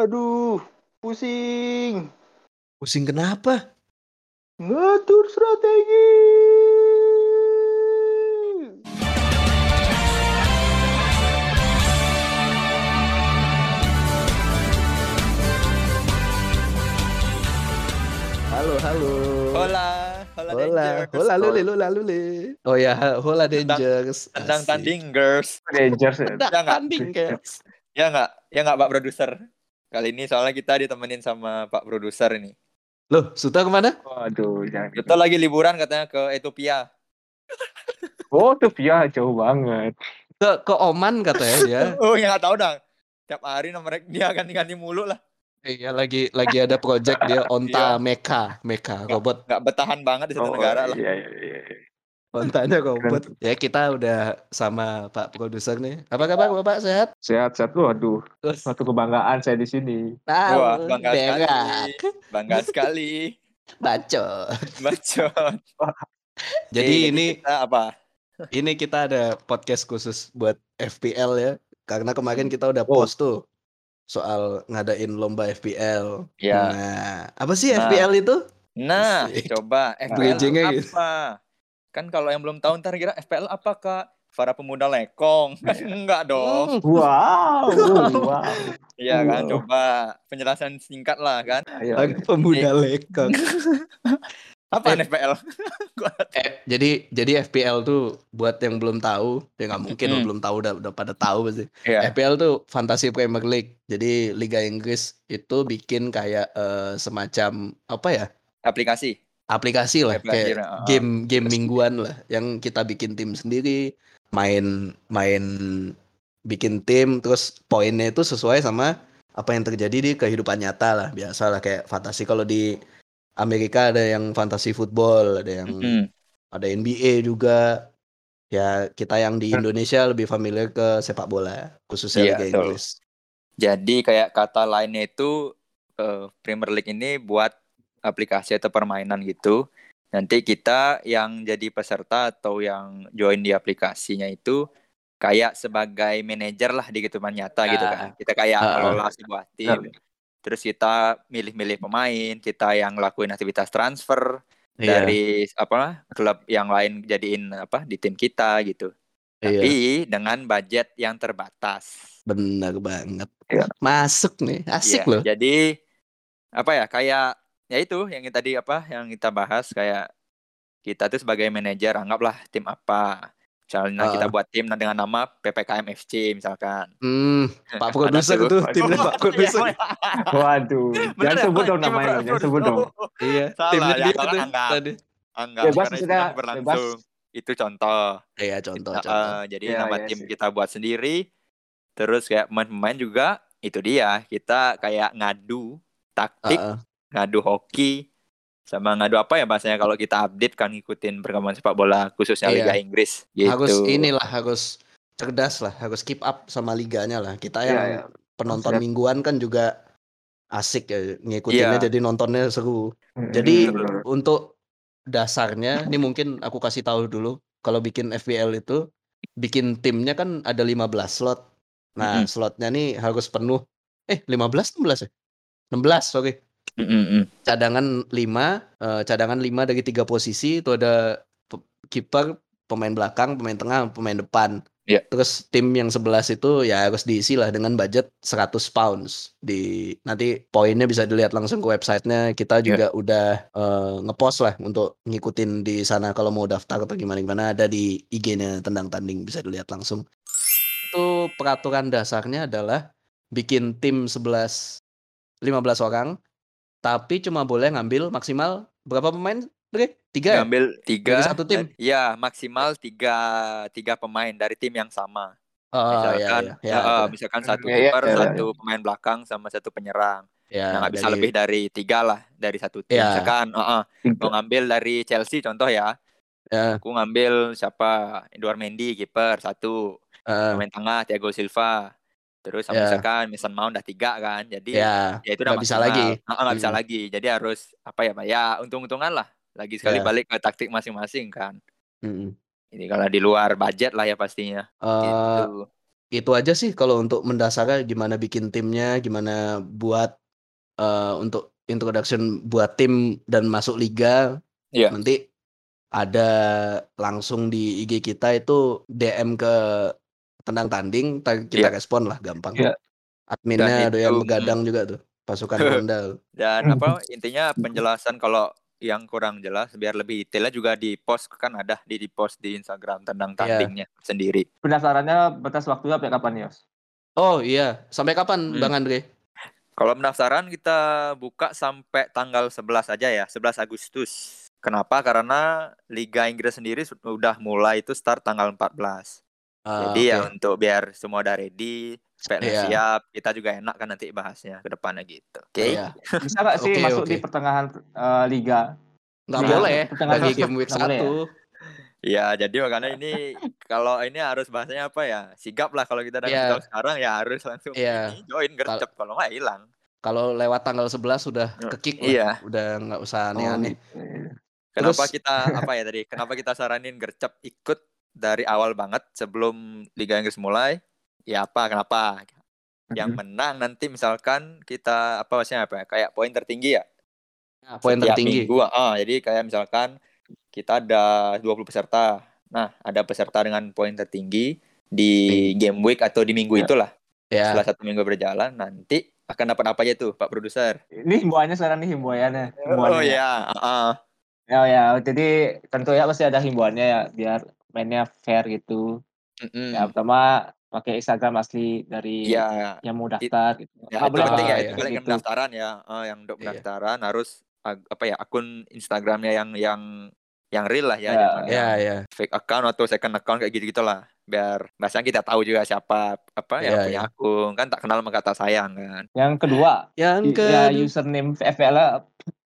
Aduh, pusing. Pusing kenapa? Ngatur strategi. Halo, halo. Hola, hola, Hola, Dangers. hola lule, hola lule. Oh ya, hola Dangers. Tendang tanding, girls. Rangers ya. Tendang Ya nggak? tanding, guys. Ya nggak? Ya nggak, Pak Produser? Kali ini soalnya kita ditemenin sama Pak Produser ini. Loh, Suta ke mana? Waduh, jangan. Kita lagi liburan katanya ke Ethiopia. Oh, via jauh banget. Ke ke Oman katanya dia. Oh, ya nggak tahu dong. Tiap hari nomor dia ganti-ganti mulu lah. Iya, lagi lagi ada project dia Onta Meka, Meka robot. Nggak bertahan banget di satu Oh, negara lah. Iya, iya, iya. Ontanya robot. Ya kita udah sama Pak produser nih. Apa kabar Bapak sehat? Sehat, sehat. Waduh, satu kebanggaan saya di sini. Wah, bangga berak. sekali. Bangga sekali. Bacot. Bacot. Jadi Oke, ini kita apa? ini kita ada podcast khusus buat FPL ya. Karena kemarin kita udah Oh. post tuh soal ngadain lomba FPL. Ya. Nah, apa sih Nah. FPL itu? Nah, Asik. coba FPL apa? gitu. Kan kalau yang belum tahu ntar kira FPL apa kak? Para pemuda lekong kan enggak dong. Hmm, Wow, wow. Iya kan, Wow. coba penjelasan singkat lah kan. Ayo, Lagi pemuda lekong. Apa Eh. FPL? Eh, jadi jadi FPL tuh buat yang belum tahu, ya nggak mungkin lo Mm. belum tahu udah, udah pada tahu pasti. Iya. FPL tuh Fantasy Premier League. Jadi Liga Inggris itu bikin kayak eh, semacam apa ya? Aplikasi. Aplikasi lah Aplikasi, kayak uh-uh. game game mingguan lah yang kita bikin tim sendiri, main main bikin tim terus poinnya itu sesuai sama apa yang terjadi di kehidupan nyata lah. Biasa lah kayak fantasi kalau di Amerika ada yang fantasy football, ada yang Mm. ada NBA juga. Ya kita yang di Indonesia lebih familiar ke sepak bola, khususnya Iya, Liga. Inggris. Jadi kayak kata lainnya itu eh, Premier League ini buat aplikasi atau permainan gitu. Nanti kita yang jadi peserta atau yang join di aplikasinya itu kayak sebagai manajer lah di kehidupan nyata gitu Ah. kan. Kita kayak Ah, ah. mengelola sebuah tim. Terus kita milih-milih pemain, kita yang lakuin aktivitas transfer Iya, dari apa klub yang lain jadiin apa di tim kita gitu. iya, Tapi dengan budget yang terbatas. benar banget. Iya. Masuk nih, asik Iya, loh. Jadi apa ya kayak ya itu yang tadi apa yang kita bahas kayak kita tuh sebagai manajer anggaplah tim apa. Misalnya kita Ah. buat tim dengan nama PPKM FC misalkan. Hmm, Pak produser tuh, timnya Pak produser. Waduh, jangan bener ya, sebut dong tim namanya, jangan sebut dong. Iya, timnya ya, dia anggap. tadi. Enggak, Bebas karena itu sudah, berlangsung. Itu contoh. Iya, contoh, Kita, contoh. eh, jadi Iya, nama iya tim sih. kita buat sendiri. Terus kayak pemain-pemain juga itu dia kita kayak ngadu taktik, Heeh. Ngadu hoki, sama ngadu apa ya bahasanya kalau kita update kan ngikutin perkembangan sepak bola khususnya Iya. Liga Inggris gitu. Harus inilah, harus cerdas lah, harus keep up sama liganya lah. Kita Iya, yang iya. penonton Harus mingguan kan juga asik ya ngikutinnya Iya. jadi nontonnya seru. Hmm, Jadi untuk dasarnya ini mungkin aku kasih tahu dulu kalau bikin FPL itu bikin timnya kan ada 15 slot. Nah, Mm-mm. slotnya nih harus penuh. Eh, 15 16 ya? 16, sorry. Mm, mm, mm. Cadangan 5, eh, cadangan 5 dari tiga posisi itu ada pe- kiper, pemain belakang, pemain tengah, pemain depan. Iya. Terus tim yang 11 itu ya harus diisi lah dengan budget 100 pounds. Di nanti poinnya bisa dilihat langsung ke websitenya. Kita Iya. juga udah eh, ngepost lah untuk ngikutin di sana kalau mau daftar atau gimana gimana ada di IG-nya tendang tanding bisa dilihat langsung. Itu peraturan dasarnya adalah bikin tim 11 15 orang tapi cuma boleh ngambil maksimal berapa pemain? Dre? Tiga ya? Ngambil tiga. Dari satu tim? Iya maksimal tiga tiga pemain dari tim yang sama. Oh, misalkan, ya, ya, ya, ya, misalkan satu kiper, iya, satu pemain belakang, sama satu penyerang. ya, Nah, nggak bisa dari- lebih dari tiga lah dari satu tim. Iya. Misalkan, eh, eh, mau ngambil dari Chelsea contoh ya, ya, aku ngambil siapa Edouard Mendy kiper satu, eh, pemain tengah Thiago Silva, terus Ya. misalkan Mason Mount udah tiga kan, jadi ya, ya itu udah bisa lagi. Ah, ah, nggak bisa Hmm. lagi, jadi harus apa ya, Pak? Ya untung-untungan lah. Lagi sekali Ya. balik ke taktik masing-masing kan. Mm-mm. Ini kalau di luar budget lah ya pastinya. Eh, Gitu. itu aja sih kalau untuk mendasarnya gimana bikin timnya, gimana buat eh, untuk introduction buat tim dan masuk liga. Iya. Nanti ada langsung di IG kita itu DM ke tendang tanding, kita Iya. respon lah gampang. Iya. Adminnya Dan ada yang begadang juga tuh, pasukan Honda. Dan apa intinya penjelasan kalau yang kurang jelas biar lebih detailnya juga di post kan ada di di post di Instagram tentang Iya. tandingnya sendiri. Pendaftarannya batas waktu sampai kapan Yos? Oh iya, sampai kapan Hmm. Bang Andre? Kalau pendaftaran kita buka sampai tanggal 11 aja ya, 11 Agustus. Kenapa? Karena Liga Inggris sendiri sudah mulai itu start tanggal 14. Ah, Jadi ya oke. untuk biar semua udah ready, supaya Iya. siap, kita juga enak kan nanti bahasnya ke depannya gitu. Oke. Iya. Bisa nggak sih Oke, masuk oke. di pertengahan eh, liga? Nggak Liga boleh pertengahan lagi game week ya? 1. Ya, jadi makanya ini kalau ini harus bahasanya apa ya? Sigap lah kalau kita udah Iya. ngasih tahu sekarang ya harus langsung Iya. ini join gercep kalau nggak hilang. Kalau lewat tanggal 11 sudah kekick iya. lah. Udah nggak usah aneh-aneh. Oh. Kenapa Terus- kita apa ya tadi? Kenapa kita saranin gercep ikut dari awal banget sebelum Liga Inggris mulai? Ya apa? Kenapa? Yang menang nanti misalkan kita apa maksudnya apa? ya, Kayak poin tertinggi ya. Nah, poin Setiap tertinggi. minggu. Ah, jadi kayak misalkan kita ada 20 peserta. Nah, ada peserta dengan poin tertinggi di game week atau di minggu Ya. itulah. Ya. Setelah satu minggu berjalan, nanti akan dapat apa aja tuh, Pak Produser? Ini himbauannya sekarang nih himbauannya. Oh ya, ah, Ya, ya, jadi tentu ya pasti ada himbauannya ya biar mainnya fair gitu. mm-mm. Ya pertama pakai Instagram asli dari ya, yang mau daftar gitu. ya itu boleh penting ya, Ah, itu ke gitu. pendaftaran ya. Ah, yang untuk Iya. pendaftaran harus ag- apa ya akun Instagramnya yang yang yang real lah ya, Ya, jangan Ya, yang ya. fake account atau second account kayak gitu gitulah. Biar bahasanya kita tahu juga siapa apa yang Iya, punya iya. akun kan tak kenal sama kata sayang kan. Yang kedua, Yang ke ya username FPL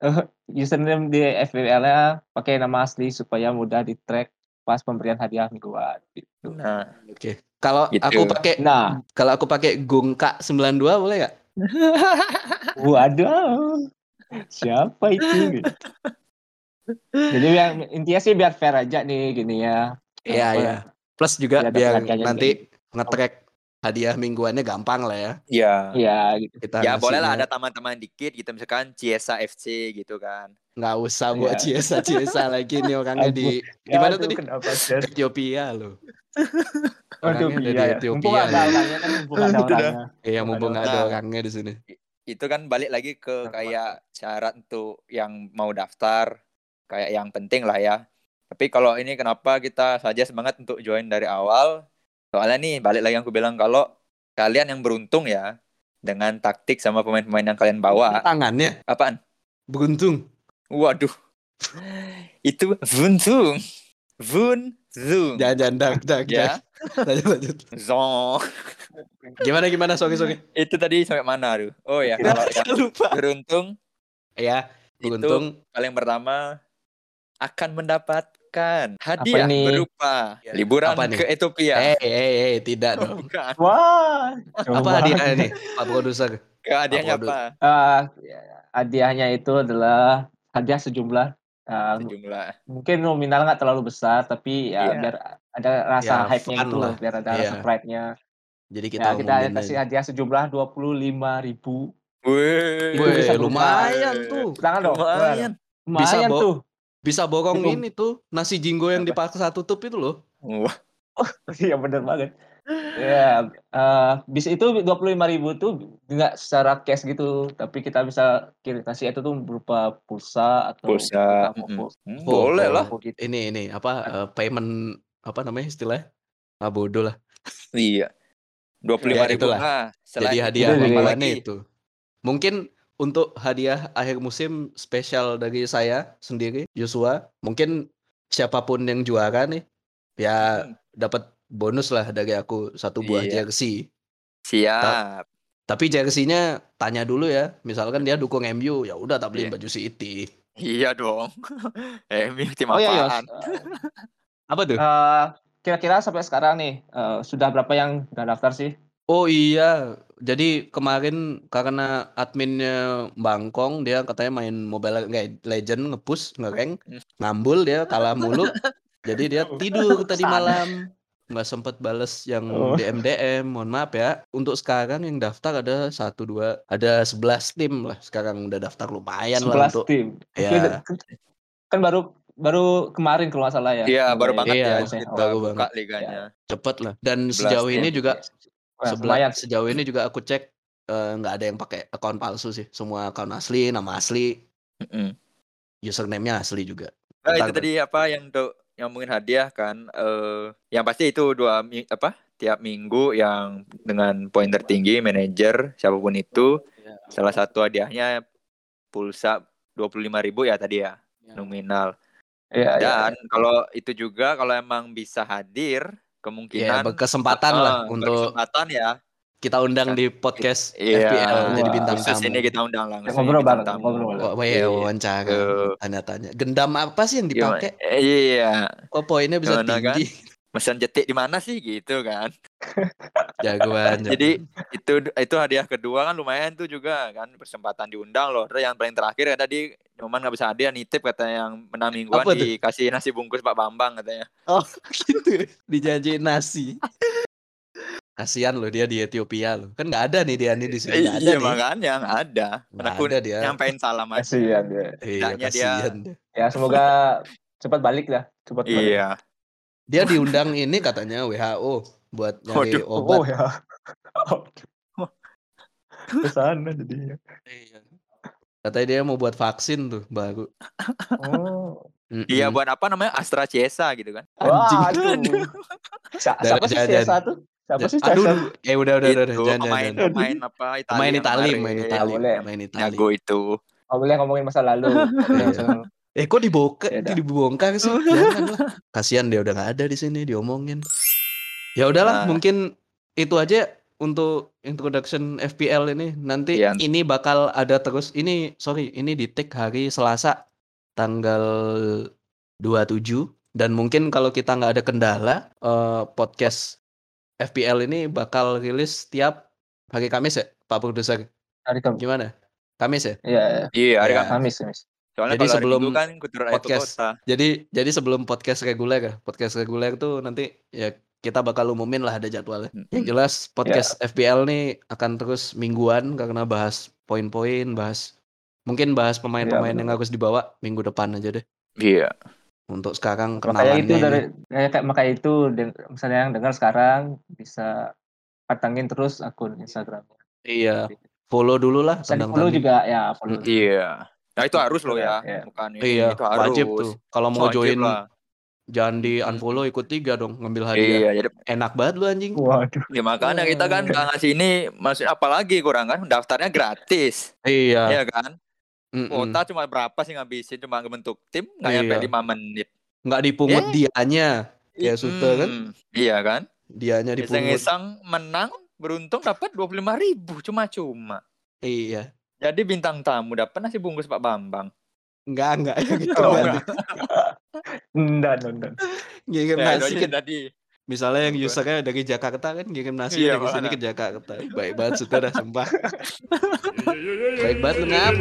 username di FPL-nya pakai nama asli supaya mudah di track pas pemberian hadiah mingguan gitu. Nah, Oke. Kalau Gitu. aku pakai Nah, kalau aku pakai Gungka 92 boleh nggak? waduh. Siapa itu? Gitu. Jadi yang intinya sih biar fair aja nih gini ya. Iya, iya. Plus juga Biar nanti nge-track hadiah mingguannya gampang lah ya. ya. Iya gitu. Kita Ya boleh lah ada teman-teman dikit gitu misalkan Ciesa FC gitu kan. Nggak usah buat Iya. Ciesa Ciesa lagi nih orangnya di di mana tadi? Sih? Ethiopia loh. Waduh, Orangnya ada di iya ya. Ethiopia Mumpung ada nih. orangnya kan, mumpung ada orangnya. Iya mumpung ada orangnya di sini. Itu kan balik lagi ke kayak syarat untuk yang mau daftar kayak yang penting lah ya. Tapi kalau ini kenapa kita saja semangat untuk join dari awal? Soalnya nih balik lagi yang aku bilang kalau kalian yang beruntung ya dengan taktik sama pemain-pemain yang kalian bawa. Tangannya Apaan? beruntung. Waduh. Itu buntung. Buntung. Jangan jangan dak dak Ya. Lanjut lanjut. Zong. Gimana gimana sorry sorry. Itu tadi sampai mana tuh? Oh ya, kalau yang lupa. beruntung Ya itu beruntung. paling pertama akan mendapatkan hadiah berupa Ya, liburan apa nih? ke Ethiopia. Eh eh eh tidak dong. Bukan. Wah, Apa coba. hadiahnya nih Pak produser? Ke hadiahnya Apa, apa? Eh, hadiahnya itu adalah hadiah sejumlah eh, Sejumlah. mungkin nominal nggak terlalu besar tapi ya Iya. biar ada rasa Ya, hype-nya gitu loh, lah. biar ada Iya. rasa pride-nya. Jadi Ya, kita kita umumin kasih aja. hadiah sejumlah 25.000 ribu. Wih, Itu Wih, bisa lumayan tuh. Tangan dong. Lumayan. Bisa, Lumayan Bo. tuh. Bisa borong Itu- ini tuh nasi jinggo yang dipaksa tutup itu loh. Wah, Iya bener banget. Ya, eh bisa itu 25.000 ribu tuh nggak secara cash gitu, tapi kita bisa kirim kasih itu tuh berupa pulsa atau Pulsa, pulsa Hmm, boleh lah. gitu. Ini ini apa eh, payment apa namanya istilahnya? Ah bodoh lah. Iya. Dua puluh lima Ya, ribu. itulah. Nah, selain Jadi hadiah Itu juga. mingguannya lagi. itu. Mungkin untuk hadiah akhir musim spesial dari saya sendiri, Joshua. Mungkin siapa pun yang juara nih, ya Hmm, dapat bonus lah dari aku satu buah Iya. jersey. Siap. Tapi jersey-nya tanya dulu ya. Misalkan dia dukung MU, ya udah tak beliin Iya. baju City. Iya dong. Eh, tim Oh iya Yos, apaan? Apa tuh? Eh, kira-kira sampai sekarang nih eh, sudah berapa yang udah daftar sih? Oh iya, jadi kemarin karena adminnya Bangkong dia katanya main Mobile Le- Legend ngepush ngerank Hmm. ngambul dia kalah mulu. jadi dia tidur tadi Sana. malam nggak sempet bales yang Oh. DM DM. Mohon maaf ya. Untuk sekarang yang daftar ada satu dua, ada 11 tim lah. Sekarang udah daftar lumayan lah 11 untuk. tim. Ya. Kan baru baru kemarin kalau nggak salah ya. Iya, baru banget Iya, ya maksudnya. kita baru buka banget. liganya. cepet lah. Dan 11 sejauh ini tim. juga Wah, sebela- lumayan. sejauh ini juga aku cek eh, nggak ada yang pakai akun palsu sih. Semua akun asli, nama asli, Mm-mm. username-nya asli juga. Nah, itu tadi apa yang untuk yang mungkin hadiah kan eh yang pasti itu dua apa tiap minggu yang dengan poin tertinggi manajer siapa pun itu Iya. salah satu hadiahnya pulsa 25.000 ya tadi ya Ya. nominal Iya, iya. dan kalau itu juga kalau emang bisa hadir Ya, kemungkinan berkesempatan lah eh, untuk berkesempatan ya kita undang di podcast Iya. FPL jadi bintang khusus tamu. ini kita undang langsung Ngobrol bintang bareng, tamu. ngobrol. Wah, ya, Iya. wawancara, Tuh. tanya-tanya. Gendam apa sih yang Gimana? dipakai? iya Kok poinnya bisa Gimana kan? tinggi? mesin jetik di mana sih gitu kan Jagoan. Jadi itu itu hadiah kedua kan lumayan tuh juga kan kesempatan diundang loh. Terus yang paling terakhir kata di cuman nggak bisa hadiah nitip katanya yang menang mingguan dikasih nasi bungkus Pak Bambang katanya. Oh, gitu. Dijanjiin nasi. Kasihan loh dia di Ethiopia loh. Kan nggak ada nih dia nih di sini. Nggak ada iya nih. makanya nggak ada. Nggak Karena aku ada dia. nyampein salam aja. Kasihan dia. Iya, kasihan dia. Ya semoga cepat balik lah. Cepat balik. Iya. Dia diundang ini katanya WHO buat nyari Waduh. obat. Oh ya. Ke sana jadinya. Iya. Katanya dia mau buat vaksin tuh baru. Oh. Mm-mm. Iya buat apa namanya AstraZeneca gitu kan. Anjing. Waduh. Sa- Jangan, Siapa sih Cesa tuh? Siapa sih Aduh, aduh. eh udah udah udah, udah. Jangan pemain jangan. pemain apa Italia Main Itali, main Iya, Itali, main Itali. Jago itu. Oh boleh ngomongin masa lalu. Lalu. Eh kok diboka, Ya udah. dibongkar sih? Jangan lah. Kasihan dia udah nggak ada di sini diomongin. Ya udahlah, Nah. mungkin itu aja untuk introduction FPL ini. Nanti Iya. ini bakal ada terus. Ini sorry, ini di take hari Selasa tanggal 27 dan mungkin kalau kita nggak ada kendala eh, podcast FPL ini bakal rilis tiap hari Kamis ya, Pak Produser. Hari Kamis. Gimana? Kamis ya? Iya, iya. Iya, hari Ya. Kamis. Kamis. Soalnya Jadi sebelum kan podcast kota. Jadi jadi sebelum podcast reguler ya, podcast reguler tuh nanti ya kita bakal umumin lah ada jadwalnya. Mm-mm. Yang jelas podcast FPL nih akan terus mingguan karena bahas poin-poin, bahas mungkin bahas pemain-pemain Iya, yang harus dibawa minggu depan aja deh. Iya. Untuk sekarang Makanya kenalannya itu dari ini. kayak kayak- makanya itu misalnya yang dengar sekarang bisa patangin terus akun Instagramnya. Iya, follow dulu lah Bisa follow juga ya follow. Mm. Iya. Nah itu harus loh ya, Iya. bukan ini, Iya, itu harus. wajib tuh. Kalau mau Wajib join lah. jangan di unfollow ikut tiga dong ngambil hadiah. Iya, jadi Enak banget lu anjing. Waduh. ya makanya kita kan nggak ngasih ini, maksud apalagi kurang kan, daftarnya gratis, Iya. ya kan? Mm-mm. Kuota cuma berapa sih ngabisin, cuma ngebentuk tim nggak nyampe Iya. lima menit. Nggak dipungut dianya. Ya sudah kan? Iya kan? Dianya dipungut. Iseng-iseng menang, beruntung dapat dua puluh lima ribu cuma-cuma. Iya. Jadi bintang tamu dapat nasi bungkus Pak Bambang. Enggak, enggak. Gitu Oh, enggak. Endan, endan. Ngirim Eh, nasi ke tadi. Misalnya yang usernya dari Jakarta kan ngirim nasi Iya, dari sini ke Jakarta. Baik banget sudah dah sumpah. Baik banget lu ngap.